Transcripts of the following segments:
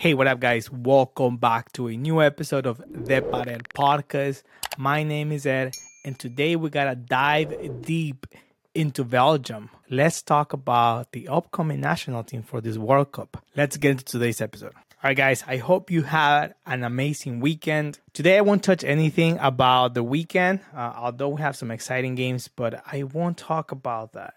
Hey, what up, guys? Welcome back to a new episode of The Pared Podcast. My name is Ed, and today we gotta dive deep into Belgium. Let's talk about the upcoming national team for this World Cup. Let's get into today's episode. All right, guys, I hope you had an amazing weekend. Today, I won't touch anything about the weekend, uh, although we have some exciting games, but I won't talk about that.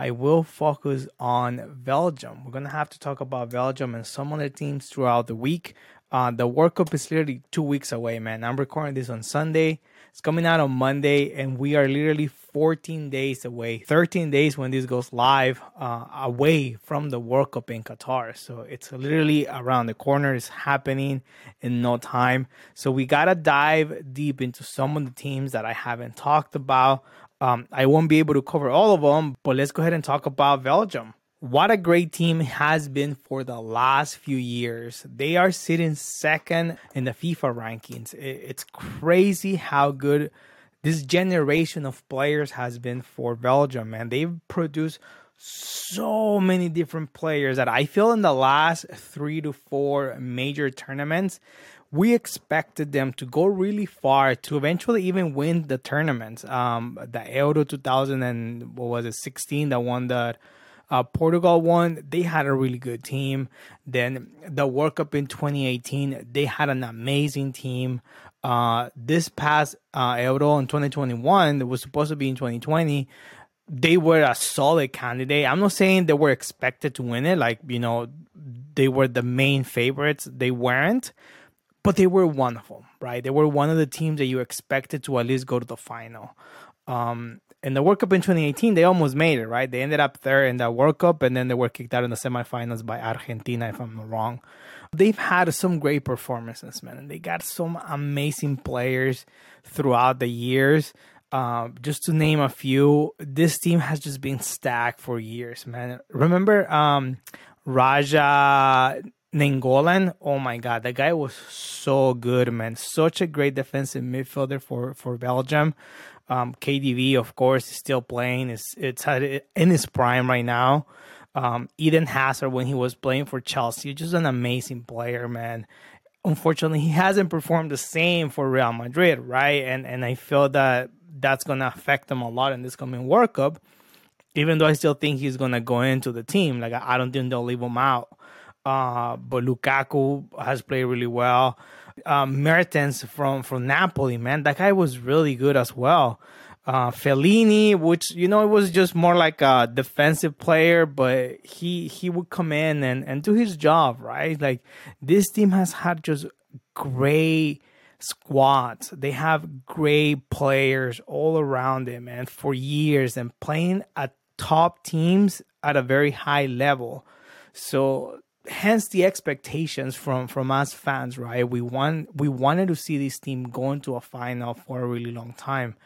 I will focus on Belgium. We're going to have to talk about Belgium and some other teams throughout the week. Uh, the World Cup is literally two weeks away, man. I'm recording this on Sunday. It's coming out on Monday, and we are literally 14 days away, 13 days when this goes live, uh, away from the World Cup in Qatar. So it's literally around the corner. It's happening in no time. So we got to dive deep into some of the teams that I haven't talked about. Um, I won't be able to cover all of them, but let's go ahead and talk about Belgium. What a great team has been for the last few years. They are sitting second in the FIFA rankings. It's crazy how good this generation of players has been for Belgium, man. They've produced so many different players that I feel in the last three to four major tournaments, we expected them to go really far to eventually even win the tournament. Um, the Euro 2000 and what was it, 16, the one that uh, Portugal won. They had a really good team. Then the World Cup in 2018, they had an amazing team. Uh, this past uh, Euro in 2021, that was supposed to be in 2020, they were a solid candidate. I'm not saying they were expected to win it, like, you know, they were the main favorites. They weren't but they were one of them, right? They were one of the teams that you expected to at least go to the final. Um, in the World Cup in 2018, they almost made it, right? They ended up there in the World Cup, and then they were kicked out in the semifinals by Argentina, if I'm wrong. They've had some great performances, man, and they got some amazing players throughout the years. Uh, just to name a few, this team has just been stacked for years, man. Remember um, Radja Nainggolan, oh my god, that guy was so good, man. Such a great defensive midfielder for for Belgium. Um, KDB, of course, is still playing. It's it's in his prime right now. Um, Eden Hazard, when he was playing for Chelsea, just an amazing player, man. Unfortunately, he hasn't performed the same for Real Madrid, right? And and I feel that that's gonna affect him a lot in this coming World Cup. Even though I still think he's gonna go into the team, like I don't think they'll leave him out. Uh, but Lukaku has played really well. Uh, Mertens from from Napoli, man, that guy was really good as well. Uh, Fellaini, which you know it was just more like a defensive player, but he he would come in and and do his job, right? Like this team has had just great squads. They have great players all around them, and for years, and playing at top teams at a very high level. So hence the expectations from from us fans right? We want we wanted to see this team going to a final for a really long time.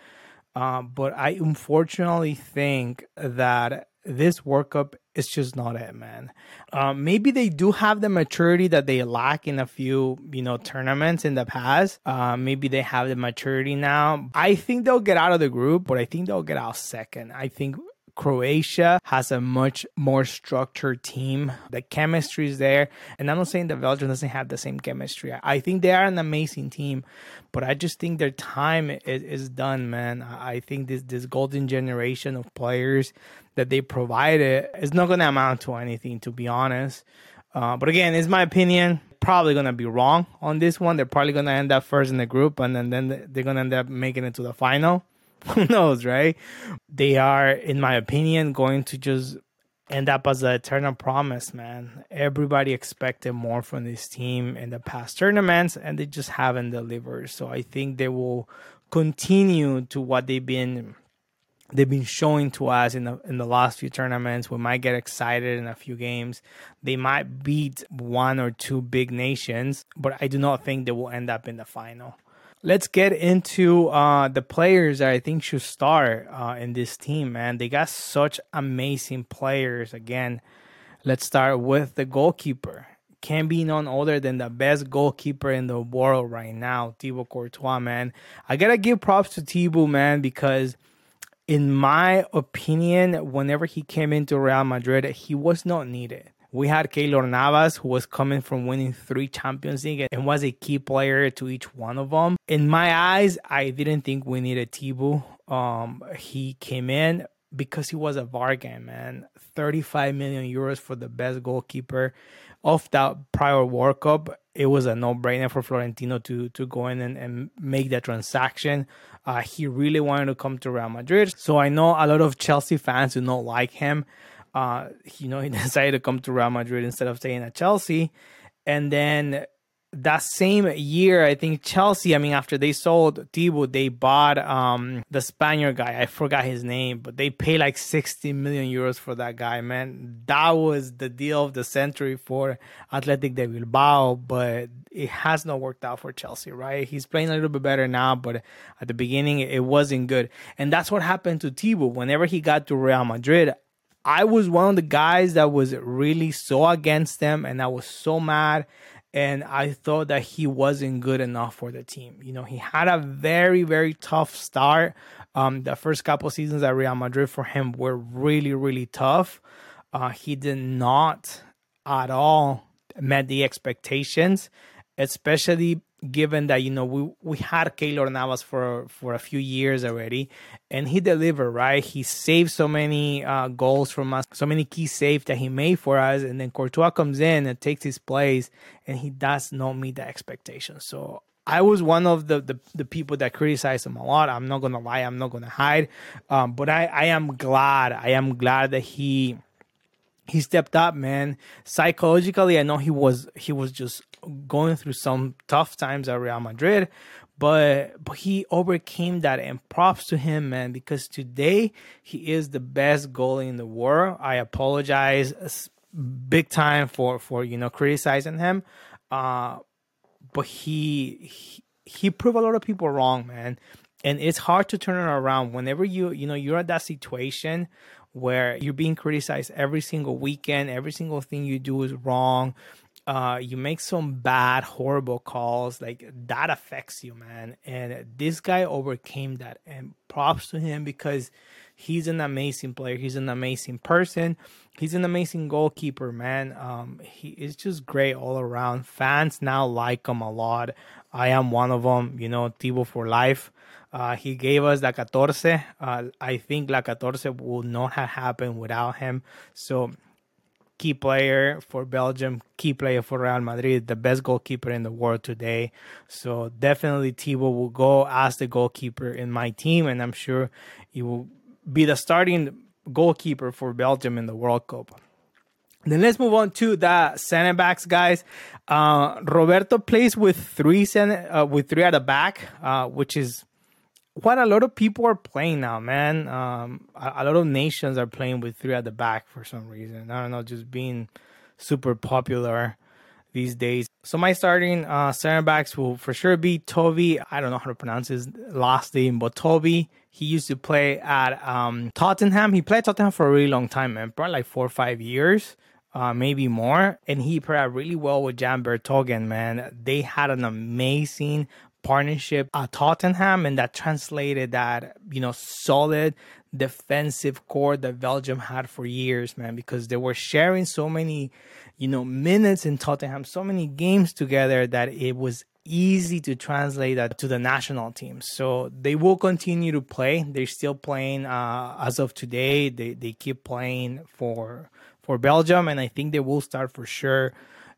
Uh, but i unfortunately think that this world cup is just not it man. Uh, maybe they do have the maturity that they lack in a few you know tournaments in the past. Uh, maybe they have the maturity now. I think they'll get out of the group but i think they'll get out second. I think Croatia has a much more structured team. The chemistry is there. And I'm not saying that Belgium doesn't have the same chemistry. I think they are an amazing team, but I just think their time is, is done, man. I think this, this golden generation of players that they provided is not going to amount to anything, to be honest. Uh, but again, it's my opinion. Probably gonna be wrong on this one. They're probably gonna end up first in the group, and then, then they're gonna end up making it to the final. Who knows, right? They are, in my opinion, going to just end up as an eternal promise, man. Everybody expected more from this team in the past tournaments, and they just haven't delivered. So I think they will continue to what they've been they've been showing to us in the in the last few tournaments. We might get excited in a few games. They might beat one or two big nations, but I do not think they will end up in the final let's get into uh, the players that I think should start uh, in this team, man. They got such amazing players. Again, let's start with the goalkeeper. Can be none other than the best goalkeeper in the world right now, Thibaut Courtois, man. I gotta give props to Thibaut, man, because in my opinion, whenever he came into Real Madrid, he was not needed We had Keylor Navas, who was coming from winning three Champions League and was a key player to each one of them. In my eyes, I didn't think we needed Thibaut. Um, he came in because he was a bargain, man. 35 million euros for the best goalkeeper of that prior World Cup. It was a no-brainer for Florentino to to go in and, and make that transaction. Uh, he really wanted to come to Real Madrid. So I know a lot of Chelsea fans do not like him uh, you know, he decided to come to Real Madrid instead of staying at Chelsea. And then that same year, I think Chelsea, I mean, after they sold Thibaut, they bought um, the Spaniard guy. I forgot his name, but they paid like 60 million euros for that guy, man. That was the deal of the century for Athletic de Bilbao, but it has not worked out for Chelsea, right? He's playing a little bit better now, but at the beginning, it wasn't good. And that's what happened to Thibaut. Whenever he got to Real Madrid, I was one of the guys that was really so against them and I was so mad and I thought that he wasn't good enough for the team. You know, he had a very very tough start. Um, the first couple seasons at Real Madrid for him were really really tough. Uh, he did not at all met the expectations, especially given that you know we we had Keylor Navas for for a few years already, and he delivered right. He saved so many uh, goals from us, so many key saves that he made for us, and then Courtois comes in and takes his place, and he does not meet the expectations. So I was one of the, the, the, people that criticized him a lot. I'm not gonna lie. I'm not gonna hide. Um, but I, I am glad. I am glad that he he stepped up, man. Psychologically, I know he was he was just going through some tough times at Real Madrid, but but he overcame that and props to him, man, because today he is the best goalie in the world. I apologize big time for for you know criticizing him. Uh but he, he he proved a lot of people wrong, man. And it's hard to turn it around whenever you you know you're at that situation where you're being criticized every single weekend, every single thing you do is wrong. Uh, you make some bad, horrible calls, like that affects you, man. And this guy overcame that, and props to him because he's an amazing player. He's an amazing person. He's an amazing goalkeeper, man. Um, he is just great all around. Fans now like him a lot. I am one of them. You know, Thibaut for life. Uh, he gave us La Catorce. Uh, I think La Catorce would not have happened without him. So, key player for Belgium, key player for Real Madrid, the best goalkeeper in the world today. So, definitely Thibaut will go as the goalkeeper in my team, and I'm sure he will be the starting goalkeeper for Belgium in the World Cup. Then let's move on to the center backs, guys. Uh, Roberto plays with three center, uh, with three at the back, uh, which is what a lot of people are playing now, man. Um, a, a, lot of nations are playing with three at the back for some reason. I don't know, just being super popular these days. So my starting uh, center backs will for sure be Toby. I don't know how to pronounce his last name, but Toby. He used to play at um, Tottenham. He played Tottenham for a really long time, man, probably like four or five years. Uh, maybe more. And he played really well with Jan Vertonghen, man. They had an amazing partnership at Tottenham, and that translated that you know solid defensive core that Belgium had for years, man, because they were sharing so many, you know, minutes in Tottenham, so many games together that it was easy to translate that to the national team. So they will continue to play. They're still playing uh, as of today. They they keep playing for for Belgium, and I think they will start for sure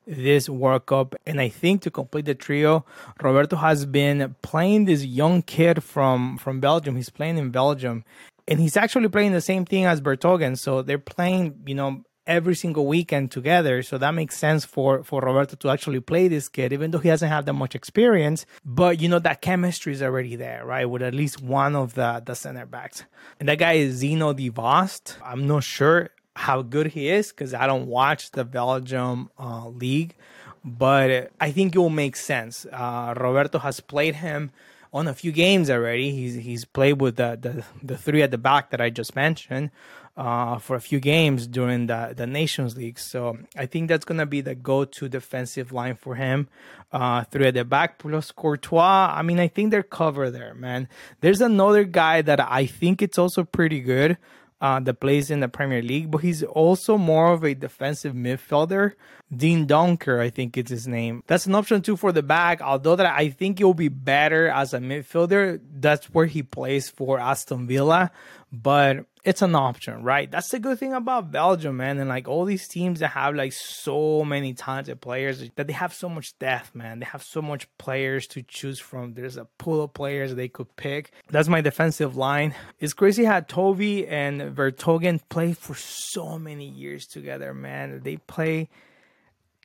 this World Cup. And I think to complete the trio, Roberto has been playing this young kid from from Belgium. He's playing in Belgium, and he's actually playing the same thing as Vertonghen. So they're playing, you know, every single weekend together. So that makes sense for for Roberto to actually play this kid, even though he doesn't have that much experience. But you know that chemistry is already there, right? With at least one of the the center backs, and that guy is Zeno Debast. I'm not sure how good he is because I don't watch the Belgium uh, league, but I think it will make sense. Uh, Roberto has played him on a few games already. He's he's played with the the, the three at the back that I just mentioned uh, for a few games during the the Nations League. So I think that's gonna be the go to defensive line for him. Uh, three at the back plus Courtois. I mean, I think they're covered there, man. There's another guy that I think it's also pretty good uh, that plays in the Premier League, but he's also more of a defensive midfielder. Dendoncker, I think it's his name. That's an option too for the back. Although that I think he'll be better as a midfielder. That's where he plays for Aston Villa, but it's an option, right? That's the good thing about Belgium, man. And like all these teams that have like so many talented players that they have so much depth, man. They have so much players to choose from. There's a pool of players they could pick. That's my defensive line. It's crazy how Toby and Vertonghen play for so many years together, man. They play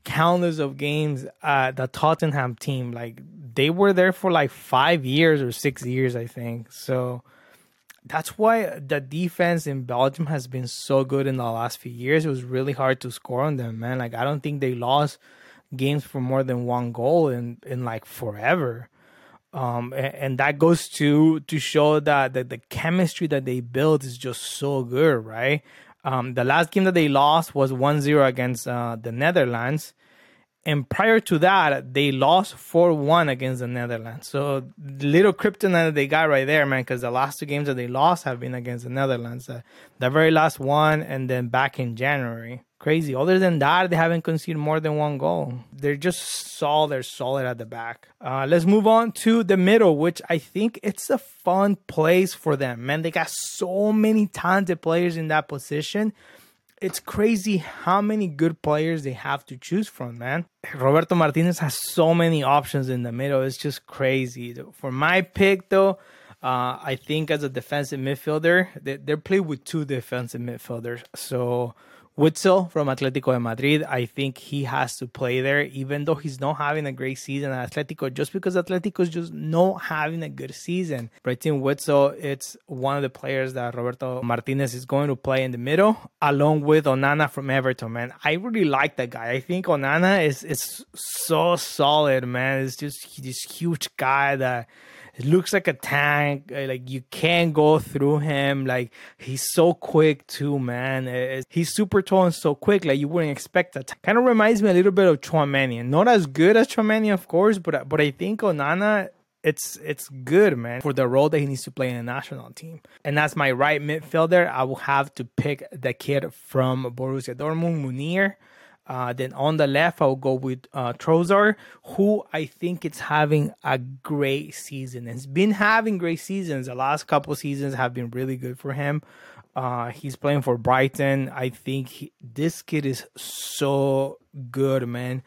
countless of games at the Tottenham team. Like they were there for like five years or six years, I think. So that's why the defense in Belgium has been so good in the last few years. It was really hard to score on them, man. Like I don't think they lost games for more than one goal in in like forever. Um, and, and that goes to to show that, that the chemistry that they built is just so good, right? Um, the last game that they lost was 1-0 against uh, the Netherlands and prior to that, they lost 4 1 against the Netherlands. So, little kryptonite they got right there, man, because the last two games that they lost have been against the Netherlands. Uh, the very last one, and then back in January. Crazy. Other than that, they haven't conceded more than one goal. They're just solid. They're solid at the back. Uh, let's move on to the middle, which I think it's a fun place for them. Man, they got so many talented players in that position it's crazy how many good players they have to choose from, man. Roberto Martinez has so many options in the middle. It's just crazy. For my pick, though, uh, I think as a defensive midfielder, they, they're playing with two defensive midfielders. So Witsel from Atletico de Madrid, I think he has to play there, even though he's not having a great season at Atletico, just because Atletico is just not having a good season. But Witsel, it's one of the players that Roberto Martinez is going to play in the middle, along with Onana from Everton, man. I really like that guy. I think Onana is, is so solid, man. It's just this huge guy that it looks like a tank. Uh, like you can't go through him. Like he's so quick too, man. It's, he's super so quick. Like you wouldn't expect that. Kind of reminds me a little bit of Tchouameni. Not as good as Tchouameni, of course, but but I think Onana it's it's good, man, for the role that he needs to play in the national team. And as my right midfielder, I will have to pick the kid from Borussia Dortmund, Meunier. Uh, then on the left, I'll go with uh, Trossard, who I think is having a great season. It's been having great seasons. The last couple seasons have been really good for him. Uh, he's playing for Brighton. I think he, this kid is so good, man.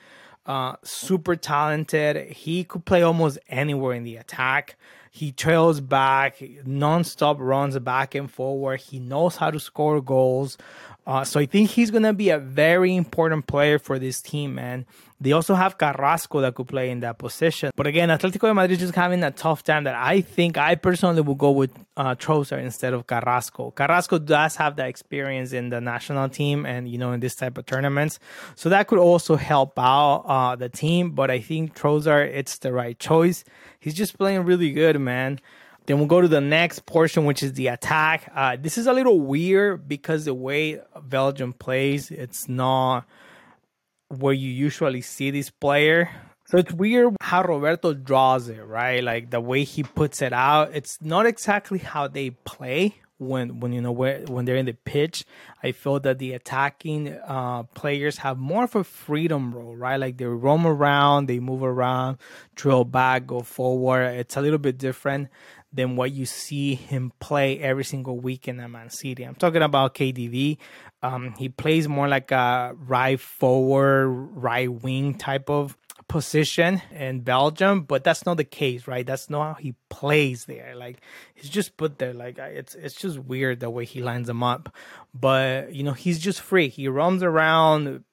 Uh, super talented. He could play almost anywhere in the attack. He trails back, non-stop runs back and forward. He knows how to score goals. Uh, so I think he's gonna be a very important player for this team, man. They also have Carrasco that could play in that position. But again, Atletico de Madrid is just having a tough time that I think I personally will go with uh, instead of Carrasco. Carrasco does have that experience in the national team and, you know, in this type of tournaments. So that could also help out uh, the team. But I think Trossard, it's the right choice. He's just playing really good, man. Then we'll go to the next portion, which is the attack. Uh, this is a little weird because the way Belgium plays, it's not where you usually see this player. So it's weird how Roberto draws it, right? Like the way he puts it out. It's not exactly how they play when when you know where when they're in the pitch. I feel that the attacking uh, players have more of a freedom role, right? Like they roam around, they move around, drill back, go forward. It's a little bit different than what you see him play every single week in Man City. I'm talking about KDB. Um, he plays more like a right forward, right wing type of position in Belgium, but that's not the case, right? That's not how he plays there. Like he's just put there. Like it's it's just weird the way he lines them up. But you know, he's just free. He roams around,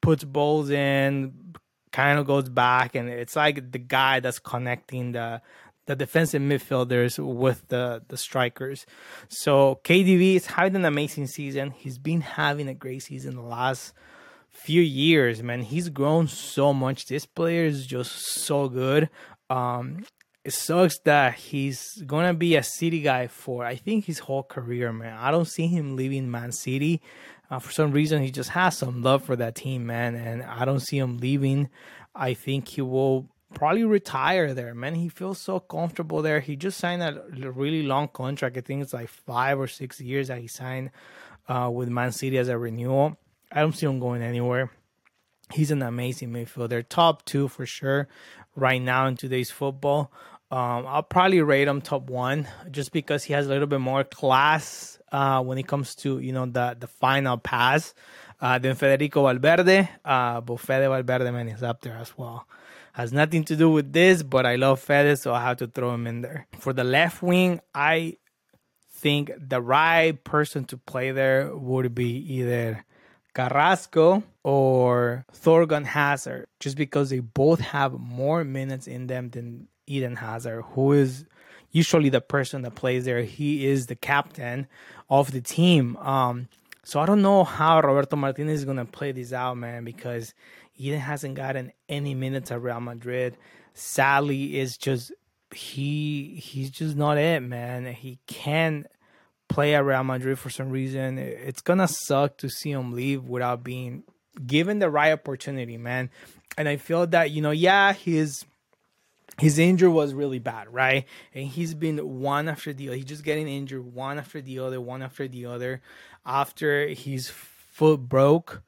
puts balls in, kind of goes back, and it's like the guy that's connecting the the defensive midfielders with the the strikers. So KDB is having an amazing season. He's been having a great season the last few years, man. He's grown so much. This player is just so good. Um, it sucks that he's gonna be a City guy for I think his whole career, man. I don't see him leaving Man City. Uh, for some reason, he just has some love for that team, man, and I don't see him leaving. I think he will probably retire there, man. He feels so comfortable there. He just signed a really long contract. I think it's like five or six years that he signed uh, with Man City as a renewal. I don't see him going anywhere. He's an amazing midfielder, top two for sure right now in today's football. Um, I'll probably rate him top one just because he has a little bit more class uh, when it comes to you know the the final pass uh, than Federico Valverde. Uh, but Fede Valverde man is up there as well. Has nothing to do with this, but I love Fede, so I have to throw him in there. For the left wing, I think the right person to play there would be either Carrasco or Thorgan Hazard, just because they both have more minutes in them than Eden Hazard, who is usually the person that plays there. He is the captain of the team. Um, so I don't know how Roberto Martinez is gonna play this out, man, because Eden hasn't gotten any minutes at Real Madrid. Sadly, is just he he's just not it, man. He can't play at Real Madrid for some reason. It's gonna suck to see him leave without being given the right opportunity, man. And I feel that you know, yeah, his his injury was really bad, right? And he's been one after the other. He's just getting injured one after the other, one after the other. After his foot broke,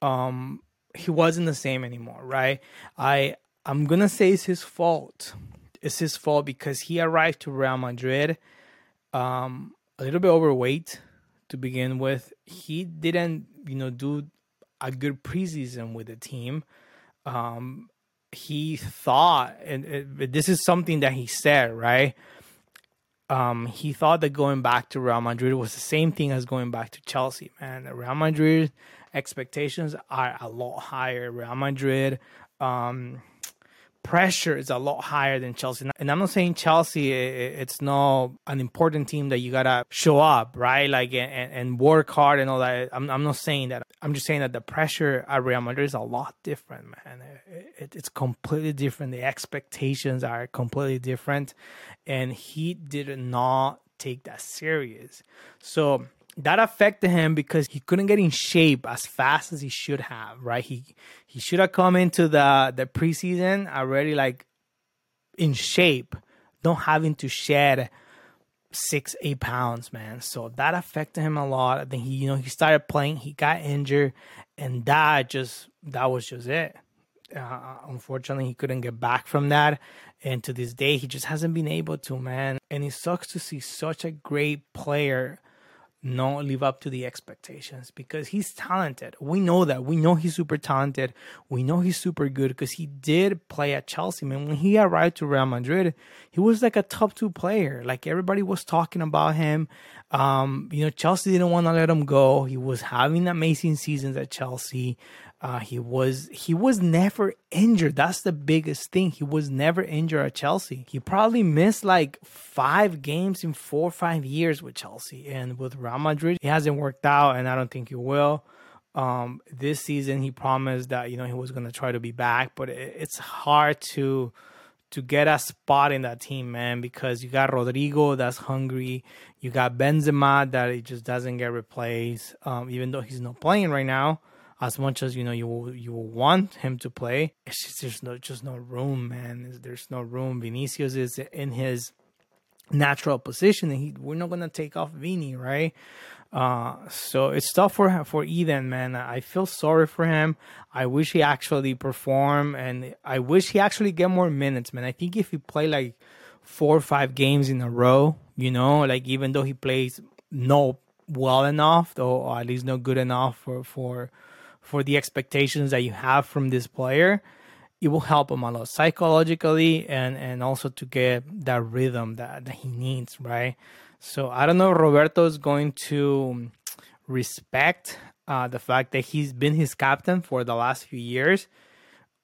um, he wasn't the same anymore, right? I I'm gonna say it's his fault. It's his fault because he arrived to Real Madrid um, a little bit overweight to begin with. He didn't, you know, do a good preseason with the team. Um, he thought, and this is something that he said, right? Um, he thought that going back to Real Madrid was the same thing as going back to Chelsea, man. Real Madrid expectations are a lot higher. Real Madrid um, pressure is a lot higher than Chelsea. And I'm not saying Chelsea it's not an important team that you gotta show up, right? Like and, and work hard and all that. I'm I'm not saying that. I'm just saying that the pressure at Real Madrid is a lot different, man. It, it's completely different. The expectations are completely different, and he did not take that serious. So that affected him because he couldn't get in shape as fast as he should have, right? He he should have come into the the preseason already like in shape, not having to shed six, eight pounds, man. So that affected him a lot. Then he, you know, he started playing, he got injured, and that just that was just it. Uh, unfortunately, he couldn't get back from that, and to this day, he just hasn't been able to, man. And it sucks to see such a great player not live up to the expectations because he's talented. We know that. We know he's super talented. We know he's super good because he did play at Chelsea. Man, when he arrived to Real Madrid, he was like a top two player. Like everybody was talking about him. Um, you know, Chelsea didn't want to let him go. He was having amazing seasons at Chelsea. Uh, he was he was never injured. That's the biggest thing. He was never injured at Chelsea. He probably missed like five games in four or five years with Chelsea, and with Real Madrid, it hasn't worked out, and I don't think he will. Um, this season, he promised that you know he was going to try to be back, but it, it's hard to to get a spot in that team, man, because you got Rodrygo that's hungry, you got Benzema that it just doesn't get replaced, um, even though he's not playing right now as much as you know you will, you will want him to play. It's just there's no just no room, man. There's no room. Vinicius is in his natural position, and he we're not gonna take off Vini, right? Uh, so it's tough for for Eden, man. I feel sorry for him. I wish he actually perform, and I wish he actually get more minutes, man. I think if he play like four or five games in a row, you know, like even though he plays no well enough, or at least not good enough for for for the expectations that you have from this player, it will help him a lot psychologically and and also to get that rhythm that, that he needs, right? So I don't know Roberto is going to respect uh, the fact that he's been his captain for the last few years,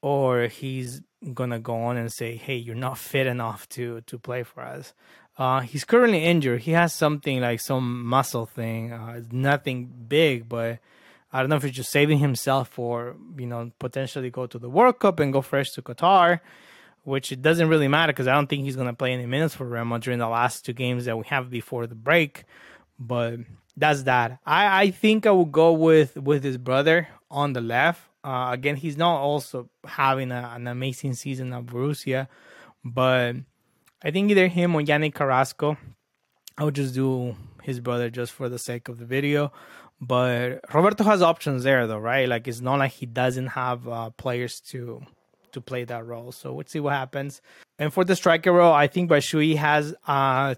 or he's gonna go on and say, "Hey, you're not fit enough to to play for us." Uh, he's currently injured. He has something like some muscle thing. Uh, nothing big, but I don't know if he's just saving himself for, you know, potentially go to the World Cup and go fresh to Qatar, which it doesn't really matter because I don't think he's going to play any minutes for Real Madrid in the last two games that we have before the break. But that's that. I, I think I will go with with his brother on the left, Uh, again, he's not also having a, an amazing season at Borussia, but I think either him or Yannick Carrasco. I'll just do his brother just for the sake of the video. But Roberto has options there, though, right? Like it's not like he doesn't have uh, players to to play that role. So let's see what happens. And for the striker role, I think Batshuayi has uh,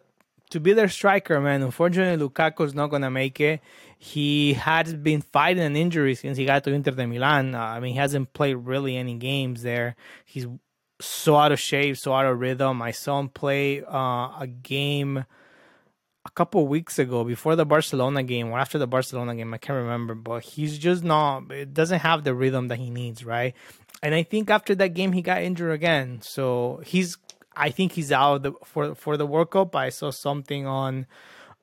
to be their striker, man. Unfortunately, Lukaku is not gonna make it. He has been fighting an injury since he got to Inter de Milan. Uh, I mean, he hasn't played really any games there. He's so out of shape, so out of rhythm. I saw him play uh, a game a couple weeks ago before the Barcelona game or after the Barcelona game. I can't remember, but he's just not. It doesn't have the rhythm that he needs, right? And I think after that game he got injured again, so he's. I think he's out the, for for the World Cup. I saw something on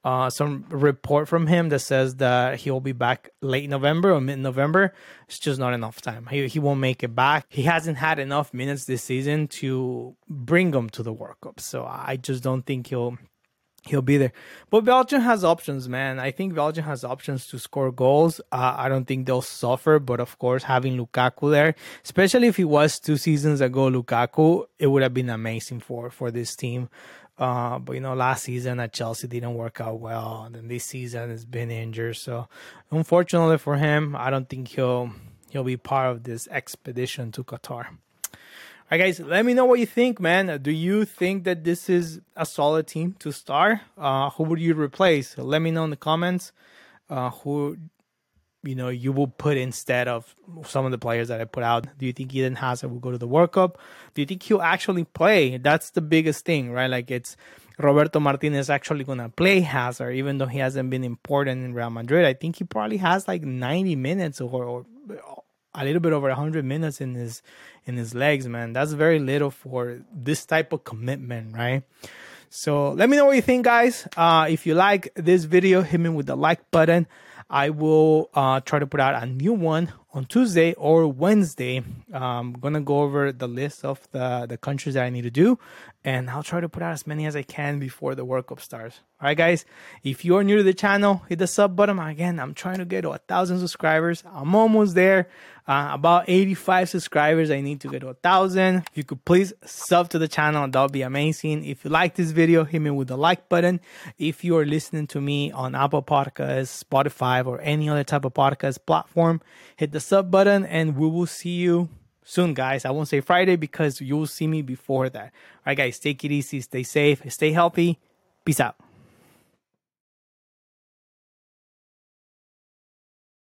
uh, some report from him that says that he'll be back late November or mid November. It's just not enough time. He, he won't make it back. He hasn't had enough minutes this season to bring him to the World Cup. So I just don't think he'll he'll be there. But Belgium has options, man. I think Belgium has options to score goals. Uh, I don't think they'll suffer, but of course, having Lukaku there, especially if it was two seasons ago, Lukaku, it would have been amazing for for this team. Uh, but you know, last season at Chelsea didn't work out well, and then this season has been injured. So, unfortunately for him, I don't think he'll he'll be part of this expedition to Qatar. All right, guys, let me know what you think, man. Do you think that this is a solid team to start? Uh, who would you replace? Let me know in the comments. Uh, who you know you will put instead of some of the players that I put out? Do you think Eden Hazard will go to the World Cup? Do you think he'll actually play? That's the biggest thing, right? Like it's Roberto Martinez actually gonna play Hazard, even though he hasn't been important in Real Madrid. I think he probably has like 90 minutes or, or a little bit over 100 minutes in his in his legs, man. That's very little for this type of commitment, right? So let me know what you think, guys. Uh, if you like this video, hit me with the like button. I will uh, try to put out a new one on Tuesday or Wednesday. I'm gonna go over the list of the the countries that I need to do, and I'll try to put out as many as I can before the World Cup starts. All right, guys. If you're new to the channel, hit the sub button. Again, I'm trying to get to a thousand subscribers. I'm almost there. Uh, about 85 subscribers. I need to get to a thousand. If you could please sub to the channel, that would be amazing. If you like this video, hit me with the like button. If you are listening to me on Apple Podcasts, Spotify, or any other type of podcast platform, hit the sub button and we will see you soon, guys. I won't say Friday because you will see me before that. All right, guys, take it easy, stay safe, stay healthy. Peace out.